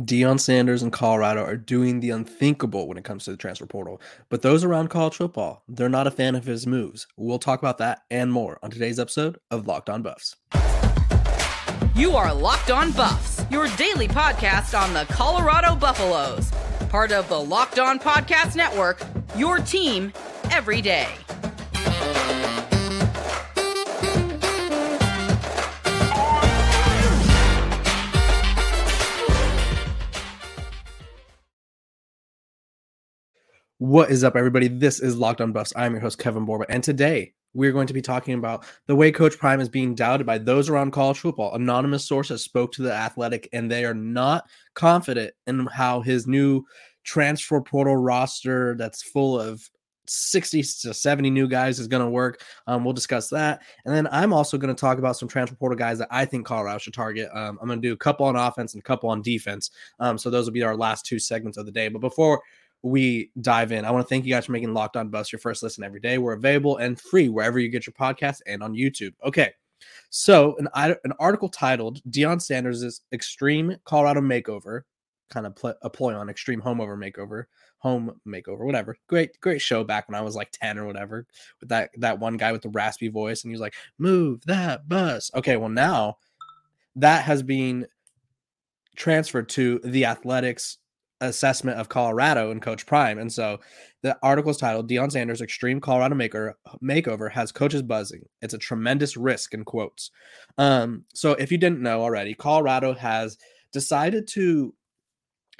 Deion Sanders and Colorado are doing the unthinkable when it comes to the transfer portal. But those around college football, they're not a fan of his moves. We'll talk about that and more on today's episode of Locked On Buffs. You are Locked On Buffs, your daily podcast on the Colorado Buffaloes, part of the Locked On Podcast Network, your team every day. What is up, everybody? This is Locked On Buffs. I'm your host, Kevin Borba, and today we're going to be talking about the way Coach Prime is being doubted by those around college football. Anonymous sources spoke to the Athletic, and they are not confident in how his new transfer portal roster that's full of 60 to 70 new guys is going to work. Um, we'll discuss that. And then I'm also going to talk about some transfer portal guys that I think Colorado should target. Um, I'm going to do a couple on offense and a couple on defense. Um, so those will be our last two segments of the day. But before we dive in. I want to thank you guys for making Locked On Buffs your first listen every day. We're available and free wherever you get your podcast and on YouTube. Okay. So, an, an article titled Deion Sanders' Extreme Colorado Makeover, kind of pl- a ploy on Extreme Homeover Makeover, Home Makeover, whatever. Great, great show back when I was like 10 or whatever, with that, that one guy with the raspy voice. And he was like, Move that bus. Okay. Well, now that has been transferred to the Athletics assessment of Colorado and Coach Prime. And so the article is titled Deion Sanders Extreme Colorado Maker Makeover has coaches buzzing. It's a tremendous risk in quotes. Um, so if you didn't know already, Colorado has decided to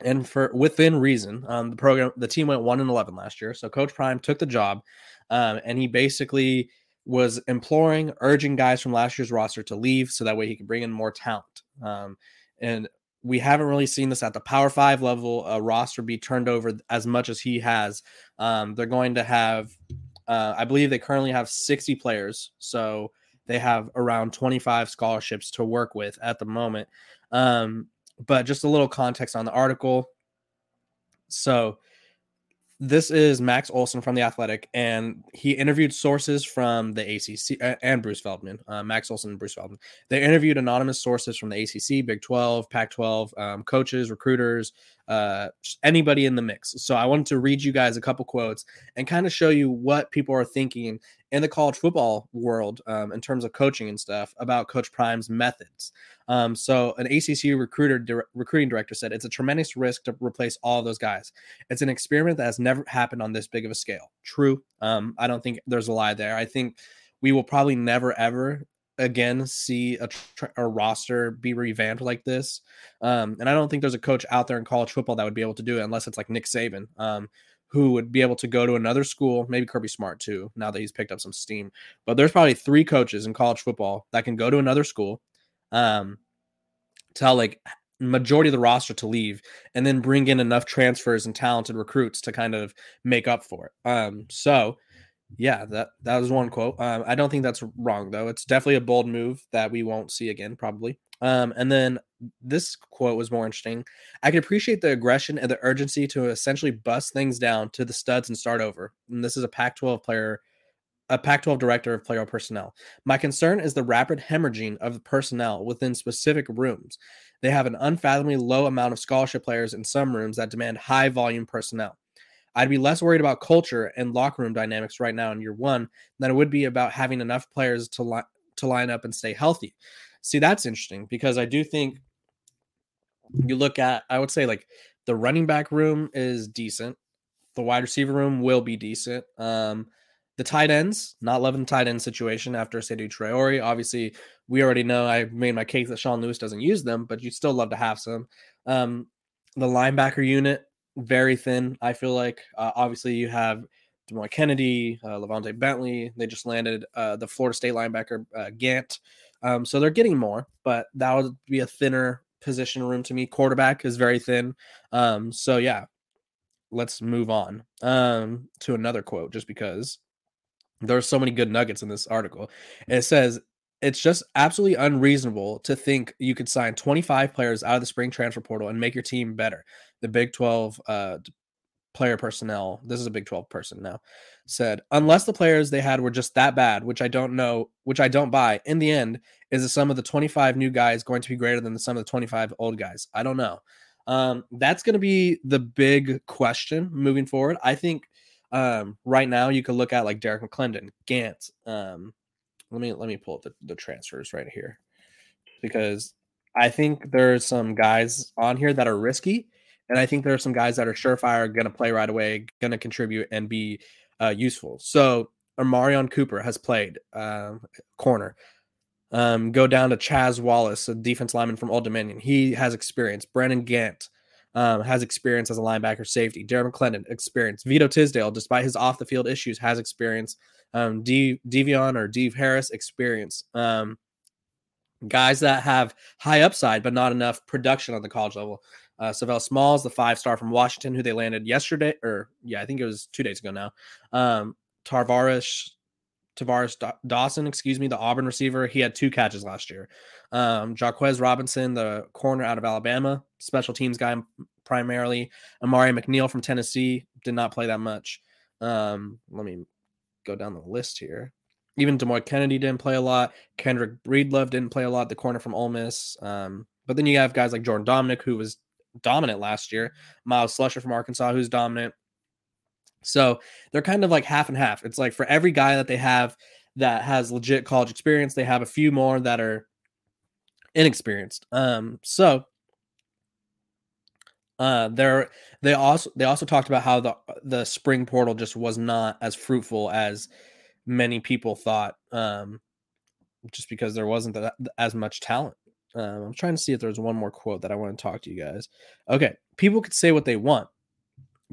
and for within reason, um, the program the team went one and eleven last year. So Coach Prime took the job, um, and he basically was imploring, urging guys from last year's roster to leave so that way he could bring in more talent. Um, and we haven't really seen this at the Power Five level a roster be turned over as much as he has. Um, they're going to have, uh, I believe they currently have 60 players, so they have around 25 scholarships to work with at the moment. Um, but just a little context on the article. So this is Max Olson from the Athletic, and he interviewed sources from the ACC and Bruce Feldman, uh, Max Olson and Bruce Feldman. They interviewed anonymous sources from the ACC, Big 12, Pac 12, um, coaches, recruiters, uh, anybody in the mix. So I wanted to read you guys a couple quotes and kind of show you what people are thinking in the college football world um, in terms of coaching and stuff about Coach Prime's methods. Um, so an ACC recruiter di- recruiting director said it's a tremendous risk to replace all those guys. It's an experiment that has never happened on this big of a scale. True. Um, I don't think there's a lie there. I think we will probably never ever again see a, a, roster be revamped like this. Um, and I don't think there's a coach out there in college football that would be able to do it unless it's like Nick Saban, um, who would be able to go to another school, maybe Kirby Smart too, now that he's picked up some steam. But there's probably three coaches in college football that can go to another school, um, tell like majority of the roster to leave, and then bring in enough transfers and talented recruits to kind of make up for it. Um, so yeah, that that was one quote. Um, I don't think that's wrong though. It's definitely a bold move that we won't see again, probably. Um, and then this quote was more interesting. I can appreciate the aggression and the urgency to essentially bust things down to the studs and start over. And this is a Pac-12 player, a Pac-12 director of player personnel. My concern is the rapid hemorrhaging of the personnel within specific rooms. They have an unfathomably low amount of scholarship players in some rooms that demand high volume personnel. I'd be less worried about culture and locker room dynamics right now in year one than it would be about having enough players to li- to line up and stay healthy. See, that's interesting because I do think you look at, I would say, like the running back room is decent. The wide receiver room will be decent. Um, the tight ends, not loving the tight end situation after Seydou Traore. Obviously, we already know I made my case that Sean Lewis doesn't use them, but you'd still love to have some. Um, the linebacker unit, very thin. I feel like uh, obviously you have Demouy Kennedy, uh, LaVonta Bentley. They just landed uh, the Florida State linebacker uh, Gant. Um, so they're getting more, but that would be a thinner position room to me. Quarterback is very thin. Um, so yeah, let's move on um, to another quote, just because there's so many good nuggets in this article. And it says it's just absolutely unreasonable to think you could sign 25 players out of the spring transfer portal and make your team better. The Big 12 uh, player personnel, this is a Big 12 person now, said, unless the players they had were just that bad, which I don't know, which I don't buy, in the end, is the sum of the 25 new guys going to be greater than the sum of the 25 old guys? I don't know. Um, that's going to be the big question moving forward. I think um, right now you could look at like Derrick McLendon, Gant. Um, let me let me pull up the, the transfers right here because I think there's some guys on here that are risky, and I think there are some guys that are surefire, going to play right away, going to contribute and be uh, useful. So Marion Cooper has played uh, corner. Um, go down to Chaz Wallace, a defense lineman from Old Dominion. He has experience. Brandon Gant um, has experience as a linebacker safety. Darren McClendon, experience. Vito Tisdale, despite his off the field issues, has experience. Um, D- Devion or Deve Harris, experience. Um, guys that have high upside, but not enough production on the college level. Uh, Savell Smalls, the five star from Washington, who they landed yesterday, or yeah, I think it was two days ago now. Um, Tarvaris Tavares Dawson, excuse me, the Auburn receiver. He had two catches last year. Um, Jaquez Robinson, the corner out of Alabama, special teams guy primarily. Amari McNeil from Tennessee did not play that much. Um, let me go down the list here. Even Demouy Kennedy didn't play a lot. Kyndrich Breedlove didn't play a lot. The corner from Ole Miss. Um, but then you have guys like Jordan Domineck, who was dominant last year. Myles Slusher from Arkansas, who's dominant. So they're kind of like half and half. It's like for every guy that they have that has legit college experience, they have a few more that are inexperienced. Um, so uh, they're they also they also talked about how the the spring portal just was not as fruitful as many people thought. Um, just because there wasn't that, as much talent. Um, I'm trying to see if there's one more quote that I want to talk to you guys. Okay, people could say what they want,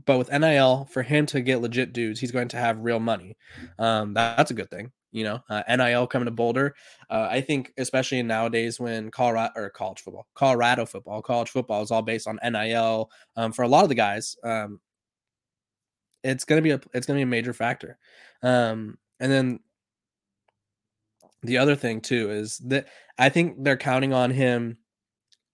but with NIL, for him to get legit dudes, he's going to have real money. Um, that, that's a good thing. You know, uh, NIL coming to Boulder. Uh, I think, especially nowadays when Colorado or college football, Colorado football, college football is all based on NIL. Um, for a lot of the guys, um, it's gonna be a it's gonna be a major factor. Um, and then the other thing too is that I think they're counting on him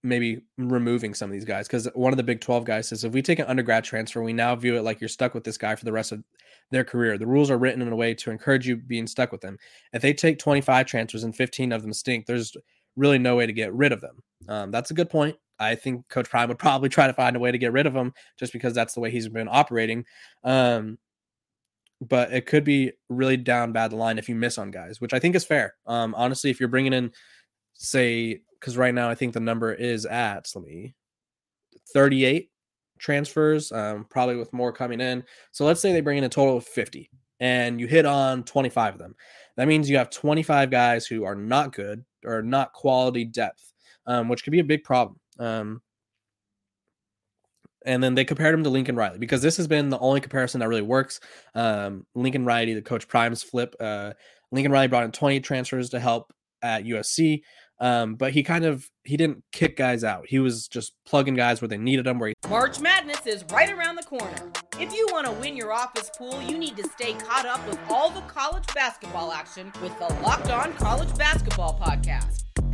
maybe removing some of these guys because one of the Big 12 guys says if we take an undergrad transfer, we now view it like you're stuck with this guy for the rest of their career. The rules are written in a way to encourage you being stuck with them. If they take 25 transfers and 15 of them stink, there's really no way to get rid of them. Um, that's a good point. I think Coach Prime would probably try to find a way to get rid of them just because that's the way he's been operating. Um, but it could be really down bad line if you miss on guys, which I think is fair. Um, honestly, if you're bringing in, say, because right now I think the number is at let me 38 transfers, um, probably with more coming in. So let's say they bring in a total of 50 and you hit on 25 of them. That means you have 25 guys who are not good or not quality depth, um, which could be a big problem. Um, and then they compared him to Lincoln Riley because this has been the only comparison that really works. Um, Lincoln Riley, the coach Prime's flip. Uh, Lincoln Riley brought in 20 transfers to help at USC. Um, but he kind of he didn't kick guys out. He was just plugging guys where they needed them. Where he- March Madness is right around the corner. If you want to win your office pool, you need to stay caught up with all the college basketball action with the Locked On College Basketball Podcast.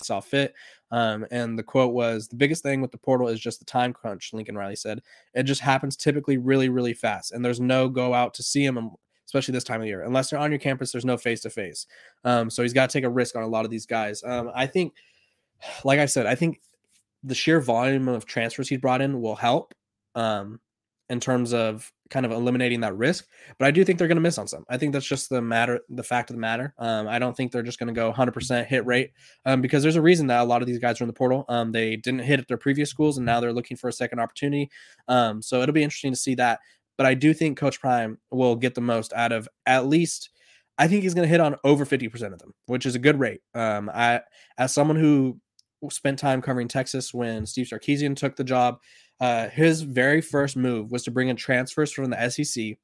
Saw fit. Um, and the quote was the biggest thing with the portal is just the time crunch, Lincoln Riley said. It just happens typically really, really fast. And there's no go out to see him especially this time of year. Unless they're on your campus, there's no face to face. So he's got to take a risk on a lot of these guys. Um, I think, like I said, I think the sheer volume of transfers he brought in will help um, in terms of kind of eliminating that risk. But I do think they're going to miss on some. I think that's just the matter, the fact of the matter. Um, I don't think they're just going to go 100% hit rate um, because there's a reason that a lot of these guys are in the portal. Um, they didn't hit at their previous schools and now they're looking for a second opportunity. Um, so it'll be interesting to see that. But I do think Coach Prime will get the most out of at least. I think he's going to hit on over 50% of them, which is a good rate. Um, I, as someone who spent time covering Texas when Steve Sarkisian took the job, uh, his very first move was to bring in transfers from the SEC,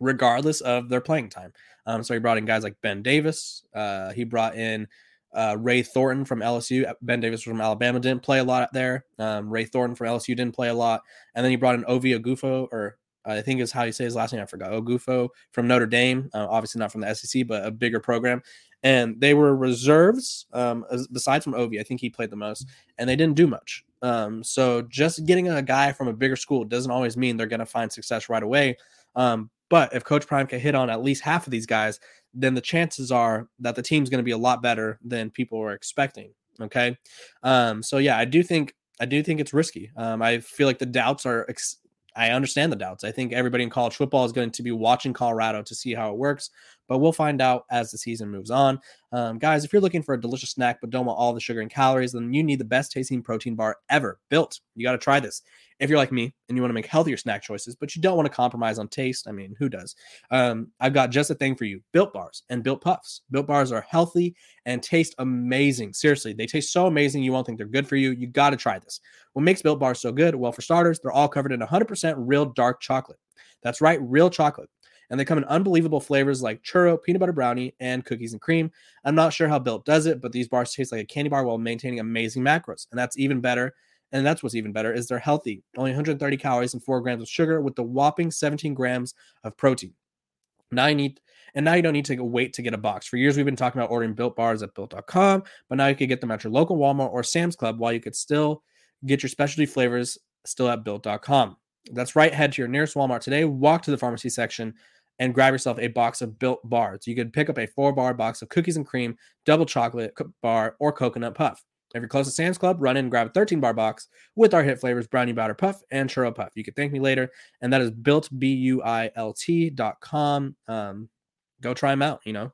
regardless of their playing time. Um, so he brought in guys like Ben Davis. Uh, he brought in uh, Ray Thornton from LSU. Ben Davis from Alabama didn't play a lot there. Um, Ray Thornton from LSU didn't play a lot, and then he brought in Ovie Oghoufo or I think is how you say his last name. I forgot. Ogufo from Notre Dame, uh, obviously not from the SEC, but a bigger program. And they were reserves, um, besides from Ovi. I think he played the most, and they didn't do much. Um, so just getting a guy from a bigger school doesn't always mean they're going to find success right away. Um, but if Coach Prime can hit on at least half of these guys, then the chances are that the team's going to be a lot better than people were expecting. Okay. Um, so yeah, I do think I do think it's risky. Um, I feel like the doubts are. Ex- I understand the doubts. I think everybody in college football is going to be watching Colorado to see how it works, but we'll find out as the season moves on. Um, guys, if you're looking for a delicious snack but don't want all the sugar and calories, then you need the best tasting protein bar ever built. You got to try this if you're like me and you want to make healthier snack choices, but you don't want to compromise on taste, I mean, who does? Um, I've got just a thing for you Built Bars and Built Puffs. Built Bars are healthy and taste amazing. Seriously, they taste so amazing, you won't think they're good for you. You got to try this. What makes Built Bars so good? Well, for starters, they're all covered in 100% real dark chocolate. That's right, real chocolate. And they come in unbelievable flavors like churro, peanut butter brownie, and cookies and cream. I'm not sure how Built does it, but these bars taste like a candy bar while maintaining amazing macros. And that's even better and that's what's even better is they're healthy only 130 calories and 4 grams of sugar with the whopping 17 grams of protein now you need and now you don't need to wait to get a box for years we've been talking about ordering built bars at built.com but now you can get them at your local walmart or sam's club while you could still get your specialty flavors still at built.com that's right head to your nearest walmart today walk to the pharmacy section and grab yourself a box of built bars you could pick up a four bar box of cookies and cream double chocolate bar or coconut puff if you're close to Sam's Club, run in and grab a 13 bar box with our hit flavors brownie batter puff and churro puff. You can thank me later. And that is built, B U I L T dot com. Um, go try them out, you know.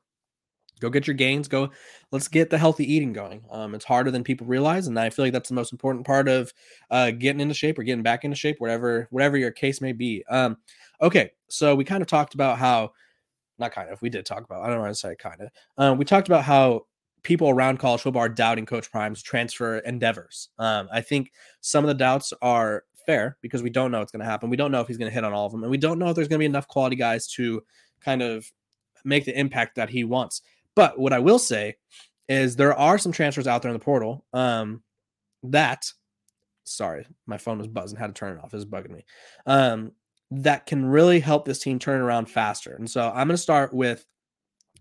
Go get your gains. Go, let's get the healthy eating going. Um, it's harder than people realize, and I feel like that's the most important part of uh, getting into shape or getting back into shape, whatever whatever your case may be. Um, okay, so we kind of talked about how, not kind of, we did talk about. I don't want to say kind of. Um, we talked about how people around college football are doubting Coach Prime's transfer endeavors. Um, I think some of the doubts are fair because we don't know what's going to happen. We don't know if he's going to hit on all of them, and we don't know if there's going to be enough quality guys to kind of make the impact that he wants. But what I will say is there are some transfers out there in the portal um, that, sorry, my phone was buzzing, had to turn it off. It was bugging me. Um, that can really help this team turn around faster. And so I'm going to start with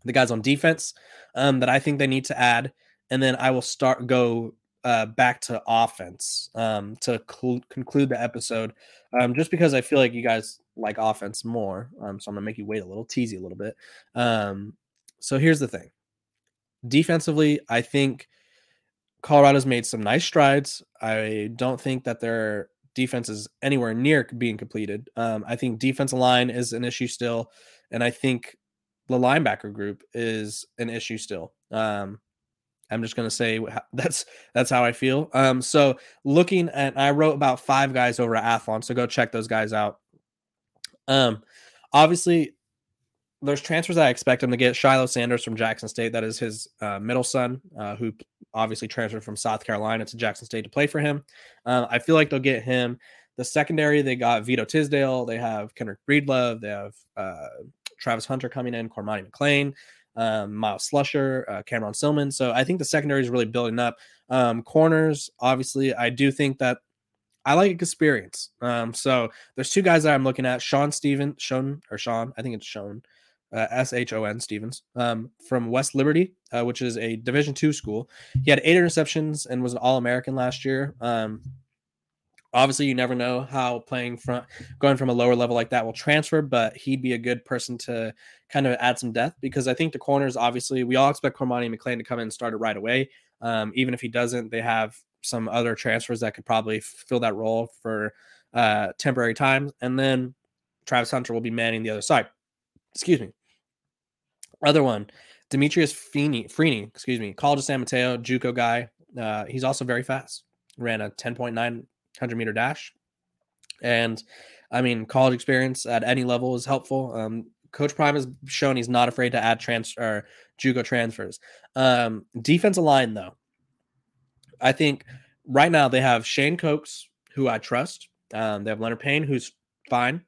the guys on defense um, that I think they need to add, and then I will start go uh, back to offense um, to cl- conclude the episode. Um, just because I feel like you guys like offense more, um, so I'm gonna make you wait a little, tease you a little bit. So here's the thing: defensively, I think Colorado's made some nice strides. I don't think that their defense is anywhere near being completed. Um, I think defensive line is an issue still, and I think the linebacker group is an issue still. Um, I'm just gonna say that's that's how I feel. Um, so looking at, I wrote about five guys over at Athlon, so go check those guys out. Um, obviously, there's transfers I expect him to get. Shiloh Sanders from Jackson State, that is his uh, middle son, uh, who obviously transferred from South Carolina to Jackson State to play for him. Uh, I feel like they'll get him. The secondary, they got Vito Tisdale, they have Kyndrich Breedlove, they have uh, Travis Hunter coming in, Cormani McClain, um, Myles Slusher, uh, Cameron Silman. So I think the secondary is really building up. Um, corners, obviously, I do think that I like experience. Um, so there's two guys that I'm looking at: Sean Stevens, Sean or Sean, I think it's Sean, uh, S H O N Stevens, um, from West Liberty, uh, which is a Division two school. He had eight interceptions and was an All American last year. Um, obviously you never know how playing from going from a lower level like that will transfer but he'd be a good person to kind of add some depth because i think the corners obviously we all expect cormani mcclain to come in and start it right away um, even if he doesn't they have some other transfers that could probably fill that role for uh, temporary times and then travis hunter will be manning the other side excuse me other one demetrius Feeney, freeney excuse me college of san mateo juco guy uh, he's also very fast ran a 10.9 100 meter dash. And I mean, college experience at any level is helpful. Um, Coach Prime has shown he's not afraid to add transfer JUCO transfers. Um, defensive line, though, I think right now they have Shane Cokes, who I trust. Um, they have Leonard Payne, who's fine.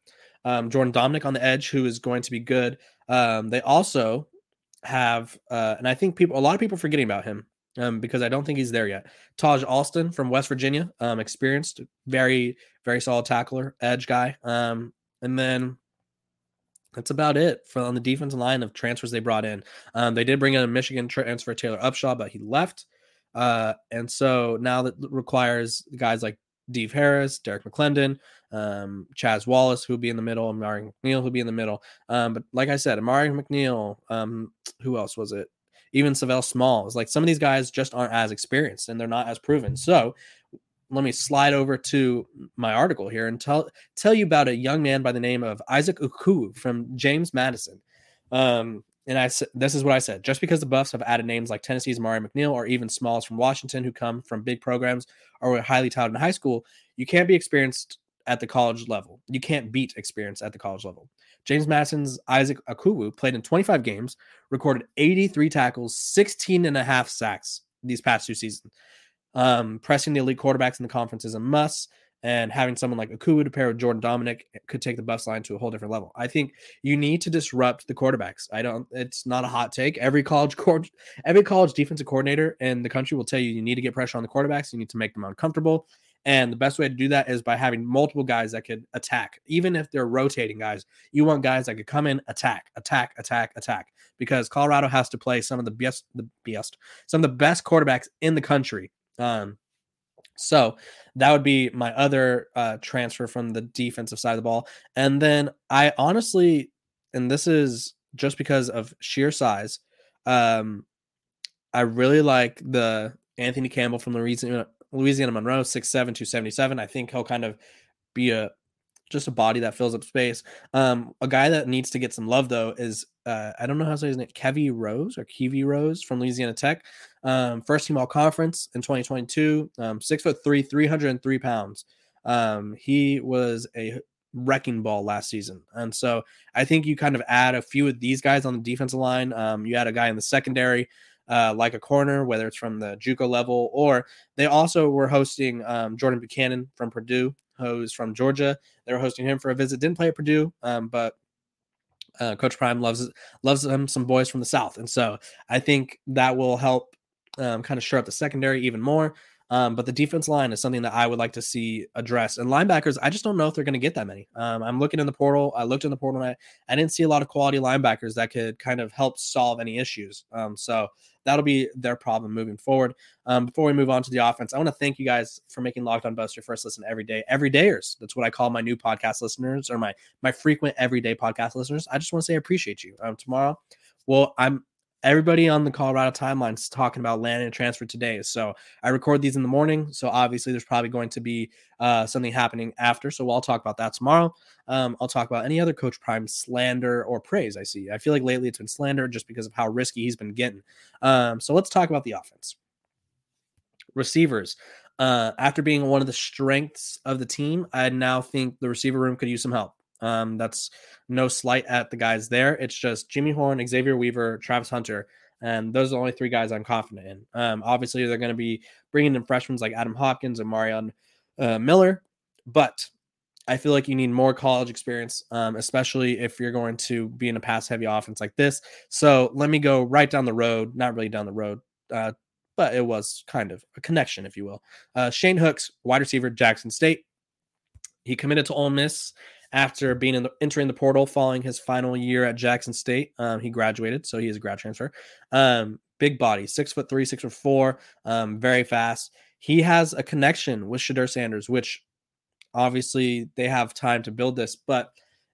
Um, Jordan Domineck on the edge, who is going to be good. Um, they also have, uh, and I think people, a lot of people forgetting about him um, because I don't think he's there yet. Taijh Alston from West Virginia, um, experienced, very, very solid tackler, edge guy. Um, And then that's about it for on the defensive line of transfers they brought in. Um, they did bring in a Michigan transfer Taylor Upshaw, but he left. Uh, and so now that requires guys like Dev Harris, Derrick McLendon, um, Chaz Wallace, who'll be in the middle, and Amari McNeil, who'll be in the middle. Um, but like I said, Amari McNeil, um, who else was it? Even Savell Small is Like some of these guys just aren't as experienced and they're not as proven. So let me slide over to my article here and tell tell you about a young man by the name of Isaac Ukwu from James Madison. Um, and I this is what I said. Just because the Buffs have added names like Tennessee's Mari McNeil or even Smalls from Washington who come from big programs or were highly touted in high school, you can't be experienced at the college level. You can't beat experience at the college level. James Madison's Isaac Ukwu played in 25 games, recorded 83 tackles, 16 and a half sacks these past two seasons. Um, pressing the elite quarterbacks in the conference is a must and having someone like Ukwu to pair with Jordan Domineck could take the Buffs line to a whole different level. I think you need to disrupt the quarterbacks. I don't. It's not a hot take. Every college court, every college defensive coordinator in the country will tell you you need to get pressure on the quarterbacks. You need to make them uncomfortable. And the best way to do that is by having multiple guys that could attack. Even if they're rotating guys, you want guys that could come in, attack, attack, attack, attack. Because Colorado has to play some of the best, the best, some of the best quarterbacks in the country. Um, so that would be my other uh, transfer from the defensive side of the ball. And then I honestly, and this is just because of sheer size, um, I really like the Anthony Campbell from Louisiana, Louisiana Monroe, 6'7, 277. I think he'll kind of be a just a body that fills up space. Um, a guy that needs to get some love though is uh, I don't know how to say his name, Kevy Rose or Kevy Rose from Louisiana Tech. Um, first team all conference in 2022, um, six foot three, 303 pounds. Um, he was a wrecking ball last season. And so I think you kind of add a few of these guys on the defensive line. Um, you add a guy in the secondary, uh, like a corner, whether it's from the JUCO level, or they also were hosting um, Jordan Buchanan from Purdue, who's from Georgia. They were hosting him for a visit. Didn't play at Purdue, um, but uh, Coach Prime loves loves him some boys from the South, and so I think that will help um, kind of shore up the secondary even more. Um, but the defense line is something that I would like to see addressed. And linebackers, I just don't know if they're going to get that many. Um, I'm looking in the portal. I looked in the portal. And I, I didn't see a lot of quality linebackers that could kind of help solve any issues. Um, so that'll be their problem moving forward. Um, before we move on to the offense, I want to thank you guys for making Locked On your first listen every day. Everydayers. That's what I call my new podcast listeners or my my frequent everyday podcast listeners. I just want to say I appreciate you. Um, tomorrow, well, I'm everybody on the Colorado timeline is talking about landing a transfer today. So I record these in the morning. So obviously, there's probably going to be uh, something happening after. So I'll talk about that tomorrow. Um, I'll talk about any other Coach Prime slander or praise I see. I feel like lately it's been slander just because of how risky he's been getting. Um, so let's talk about the offense. Receivers. Uh, after being one of the strengths of the team, I now think the receiver room could use some help. Um, that's no slight at the guys there. It's just Jimmy Horn, Xavier Weaver, Travis Hunter, and those are the only three guys I'm confident in. Um, obviously, they're going to be bringing in freshmen like Adam Hopkins and Marion uh, Miller, but I feel like you need more college experience, um, especially if you're going to be in a pass heavy offense like this. So let me go right down the road, not really down the road, uh, but it was kind of a connection, if you will. Uh, Shane Hooks, wide receiver, Jackson State. He committed to Ole Miss after being in the, entering the portal following his final year at Jackson State. Um, he graduated, so he is a grad transfer. Um, big body, six foot three, six foot four, um, very fast. He has a connection with Shedeur Sanders, which obviously they have time to build this. But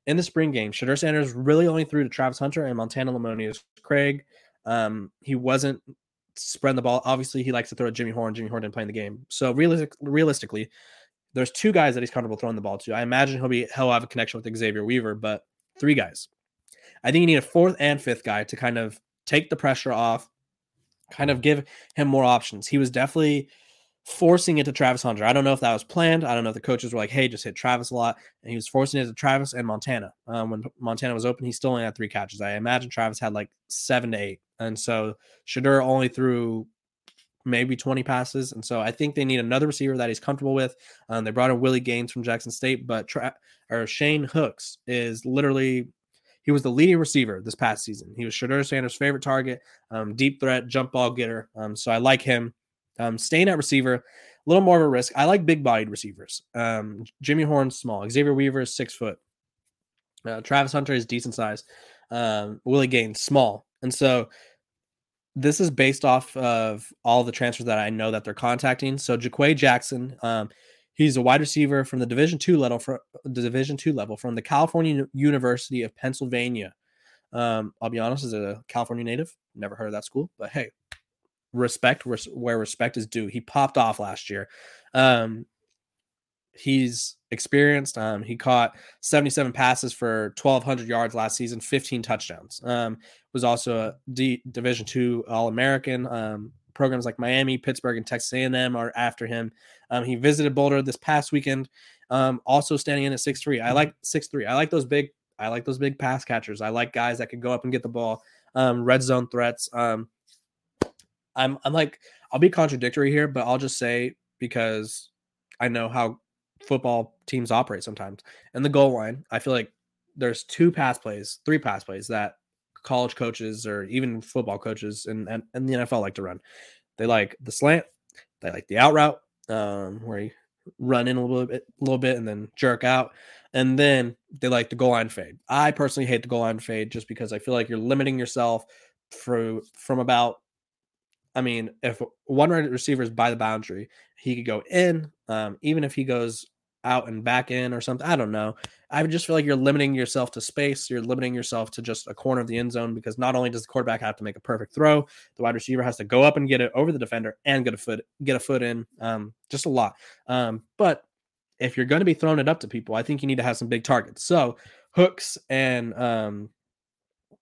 in the spring game, Shedeur Sanders really only threw to Travis Hunter and Montana Lemonious Craig. Um, he wasn't spreading the ball. Obviously, he likes to throw at Jimmy Horn. Jimmy Horn didn't play in the game. So realistic, realistically, there's two guys that he's comfortable throwing the ball to. I imagine he'll be he'll have a connection with Xavier Weaver, but three guys. I think you need a fourth and fifth guy to kind of take the pressure off, kind of give him more options. He was definitely forcing it to Travis Hunter. I don't know if that was planned. I don't know if the coaches were like, "Hey, just hit Travis a lot," and he was forcing it to Travis and Montana. Um, when Montana was open, he still only had three catches. I imagine Travis had like seven to eight, and so Shedeur only threw maybe 20 passes. And so I think they need another receiver that he's comfortable with. Um, they brought in Willie Gaines from Jackson State, but tra- or Shane Hooks is literally he was the leading receiver this past season. He was Shedeur Sanders' favorite target, um, deep threat, jump ball getter. Um, so I like him. Um, staying at receiver, a little more of a risk. I like big bodied receivers. Um, Jimmy Horn's small. Xavier Weaver is six foot. Uh, Travis Hunter is decent size. Um, Willie Gaines small, and so this is based off of all the transfers that I know that they're contacting. So Jaquay Jackson, um, he's a wide receiver from the Division two level from the Division two level from the California University of Pennsylvania. Um, I'll be honest, as a California native, never heard of that school, but hey, respect where respect is due. He popped off last year. Um, he's experienced. Um, he caught 77 passes for 1,200 yards last season, 15 touchdowns. Um, was also a D, Division two All American. Um, programs like Miami, Pittsburgh, and Texas A&M are after him. Um, he visited Boulder this past weekend. Um, also standing in at six three. I like six three. I like those big. I like those big pass catchers. I like guys that can go up and get the ball. Um, red zone threats. I'm I'm like I'll be contradictory here, but I'll just say because I know how football teams operate sometimes. And the goal line, I feel like there's two pass plays, three pass plays that college coaches or even football coaches and and, and the NFL like to run. They like the slant, they like the out route, um, where you run in a little bit, a little bit, and then jerk out. And then they like the goal line fade. I personally hate the goal line fade just because I feel like you're limiting yourself for from about I mean, if one receiver is by the boundary, he could go in. Um, even if he goes out and back in or something, I don't know. I just feel like you're limiting yourself to space. You're limiting yourself to just a corner of the end zone because not only does the quarterback have to make a perfect throw, the wide receiver has to go up and get it over the defender and get a foot get a foot in. Um, just a lot. Um, but if you're going to be throwing it up to people, I think you need to have some big targets. So hooks and um,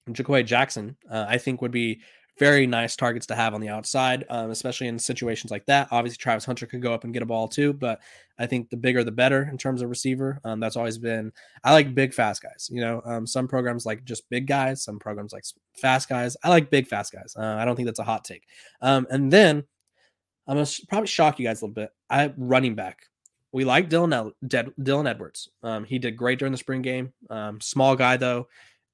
Jaquay Jackson, uh, I think would be very nice targets to have on the outside, um, especially in situations like that. Obviously, Travis Hunter could go up and get a ball too, but I think the bigger the better in terms of receiver. Um, that's always been. I like big, fast guys. You know, um, some programs like just big guys, some programs like fast guys. I like big, fast guys. Uh, I don't think that's a hot take. Um, and then I'm gonna probably shock you guys a little bit. I running back. We like Dylan Dylan Edwards. Um, he did great during the spring game. Um, small guy though.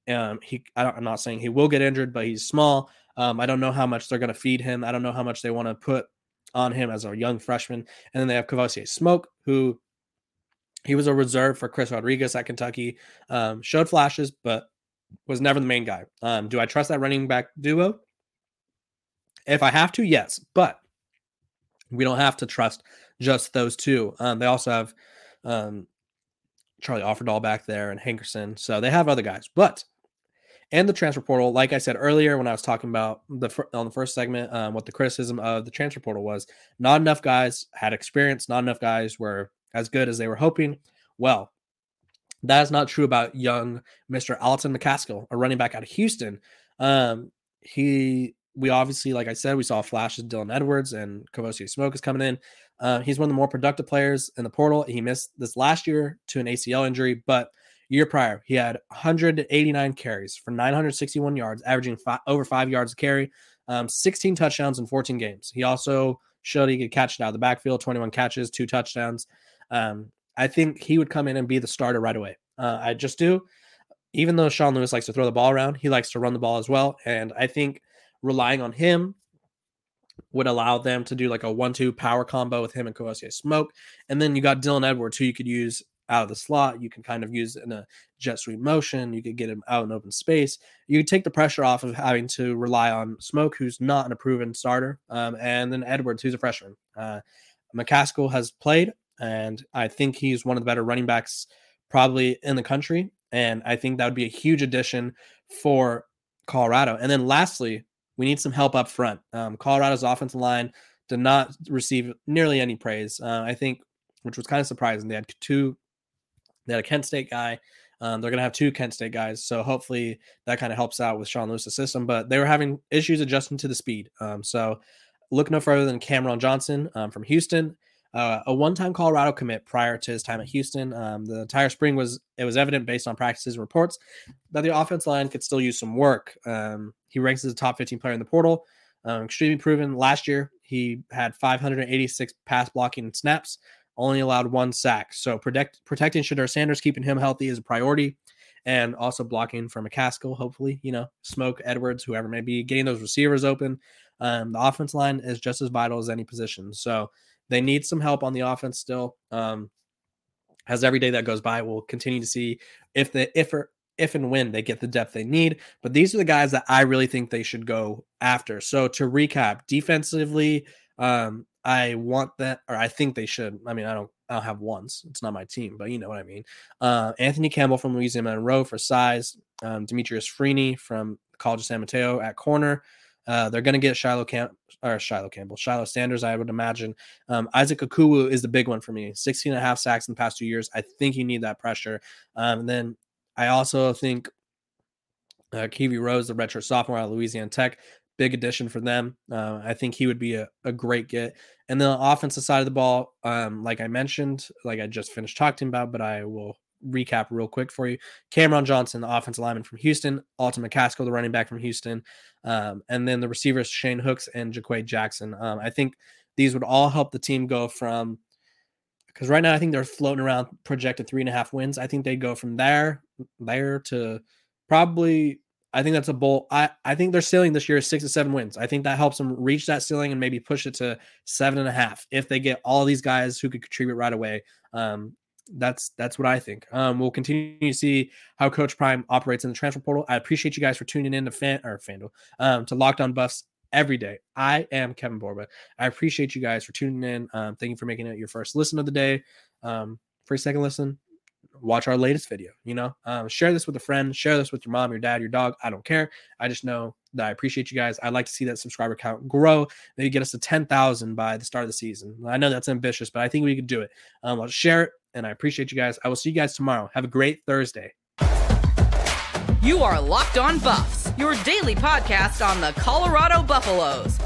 Um, he I am not saying he will get injured, but he's small. Um, I don't know how much they're going to feed him. I don't know how much they want to put on him as a young freshman. And then they have Kavosiey Smoke, who he was a reserve for Chris Rodriguez at Kentucky. Um, showed flashes, but was never the main guy. Um, do I trust that running back duo? If I have to, yes, but we don't have to trust just those two. Um, they also have um, Charlie Offerdahl back there and Hankerson, so they have other guys. But and the transfer portal. Like I said earlier, when I was talking about the on the first segment, um, what the criticism of the transfer portal was, not enough guys had experience, not enough guys were as good as they were hoping. Well, that is not true about young Mr. Alton McCaskill, a running back out of Houston. Um, he, we obviously, like I said, we saw flashes. Dylan Edwards and Kavosiey Smoke is coming in. Uh, he's one of the more productive players in the portal. He missed this last year to an ACL injury, but Year prior, he had 189 carries for 961 yards, averaging five, over five yards a carry, um, 16 touchdowns in 14 games. He also showed he could catch it out of the backfield, 21 catches, two touchdowns. Um, I think he would come in and be the starter right away. Uh, I just do. Even though Sean Lewis likes to throw the ball around, he likes to run the ball as well. And I think relying on him would allow them to do like a one-two power combo with him and Kavosiey Smoke. And then you got Dylan Edwards, who you could use out of the slot. You can kind of use in a jet sweep motion. You could get him out in open space. You take the pressure off of having to rely on Smoke, who's not a proven starter, um, and then Edwards, who's a freshman. Uh, McCaskill has played, and I think he's one of the better running backs probably in the country. And I think that would be a huge addition for Colorado. And then lastly, we need some help up front. Um, Colorado's offensive line did not receive nearly any praise. Uh, I think, which was kind of surprising. They had two they had a Kent State guy. Um, they're going to have two Kent State guys. So hopefully that kind of helps out with Sean Lewis's system. But they were having issues adjusting to the speed. Um, so look no further than Cameron Johnson um, from Houston. Uh, a one-time Colorado commit prior to his time at Houston. Um, the entire spring was it was evident based on practices and reports that the offense line could still use some work. Um, he ranks as a top 15 player in the portal. Um, extremely proven. Last year, he had 586 pass blocking snaps, only allowed one sack. So protect, protecting Shedeur Sanders, keeping him healthy is a priority, and also blocking for McCaskill. Hopefully, you know, Smoke Edwards, whoever may be, getting those receivers open. Um, the offense line is just as vital as any position. So they need some help on the offense still. Um, as every day that goes by, we'll continue to see if the if or if and when they get the depth they need. But these are the guys that I really think they should go after. So to recap, defensively, um, I want that, or I think they should. I mean, I don't, I don't have ones. It's not my team, but you know what I mean. Uh, Anthony Campbell from Louisiana Monroe for size. Um, Demetrius Freeney from College of San Mateo at corner. Uh, they're going to get Shiloh Camp or Shiloh Campbell, Shiloh Sanders, I would imagine. Um, Isaac Ukwu is the big one for me. 16 and a half sacks in the past two years. I think you need that pressure. Um, and then I also think uh, Kiwi Rose, the redshirt sophomore at Louisiana Tech, big addition for them. Uh, I think he would be a, a great get. And then the offensive side of the ball, um, like I mentioned, like I just finished talking about, but I will recap real quick for you. Cameron Johnson, the offensive lineman from Houston, Alton McCaskill, the running back from Houston, um, and then the receivers Shane Hooks and Jaquay Jackson. Um, I think these would all help the team go from because right now I think they're floating around projected three and a half wins. I think they go from there there to probably I think that's a bowl. I, I think their ceiling this year is six to seven wins. I think that helps them reach that ceiling and maybe push it to seven and a half if they get all these guys who could contribute right away. Um, that's that's what I think. Um, we'll continue to see how Coach Prime operates in the transfer portal. I appreciate you guys for tuning in to fan or Fanduel um, to Locked On Buffs every day. I am Kevin Borba. I appreciate you guys for tuning in. Um, thank you for making it your first listen of the day. Um, for a second listen, watch our latest video. You know, um, share this with a friend, share this with your mom, your dad, your dog. I don't care. I just know that I appreciate you guys. I'd like to see that subscriber count grow, maybe get us to 10,000 by the start of the season. I know that's ambitious, but I think we could do it. Um, I'll share it, and I appreciate you guys. I will see you guys tomorrow. Have a great Thursday. You are Locked On Buffs, your daily podcast on the Colorado Buffaloes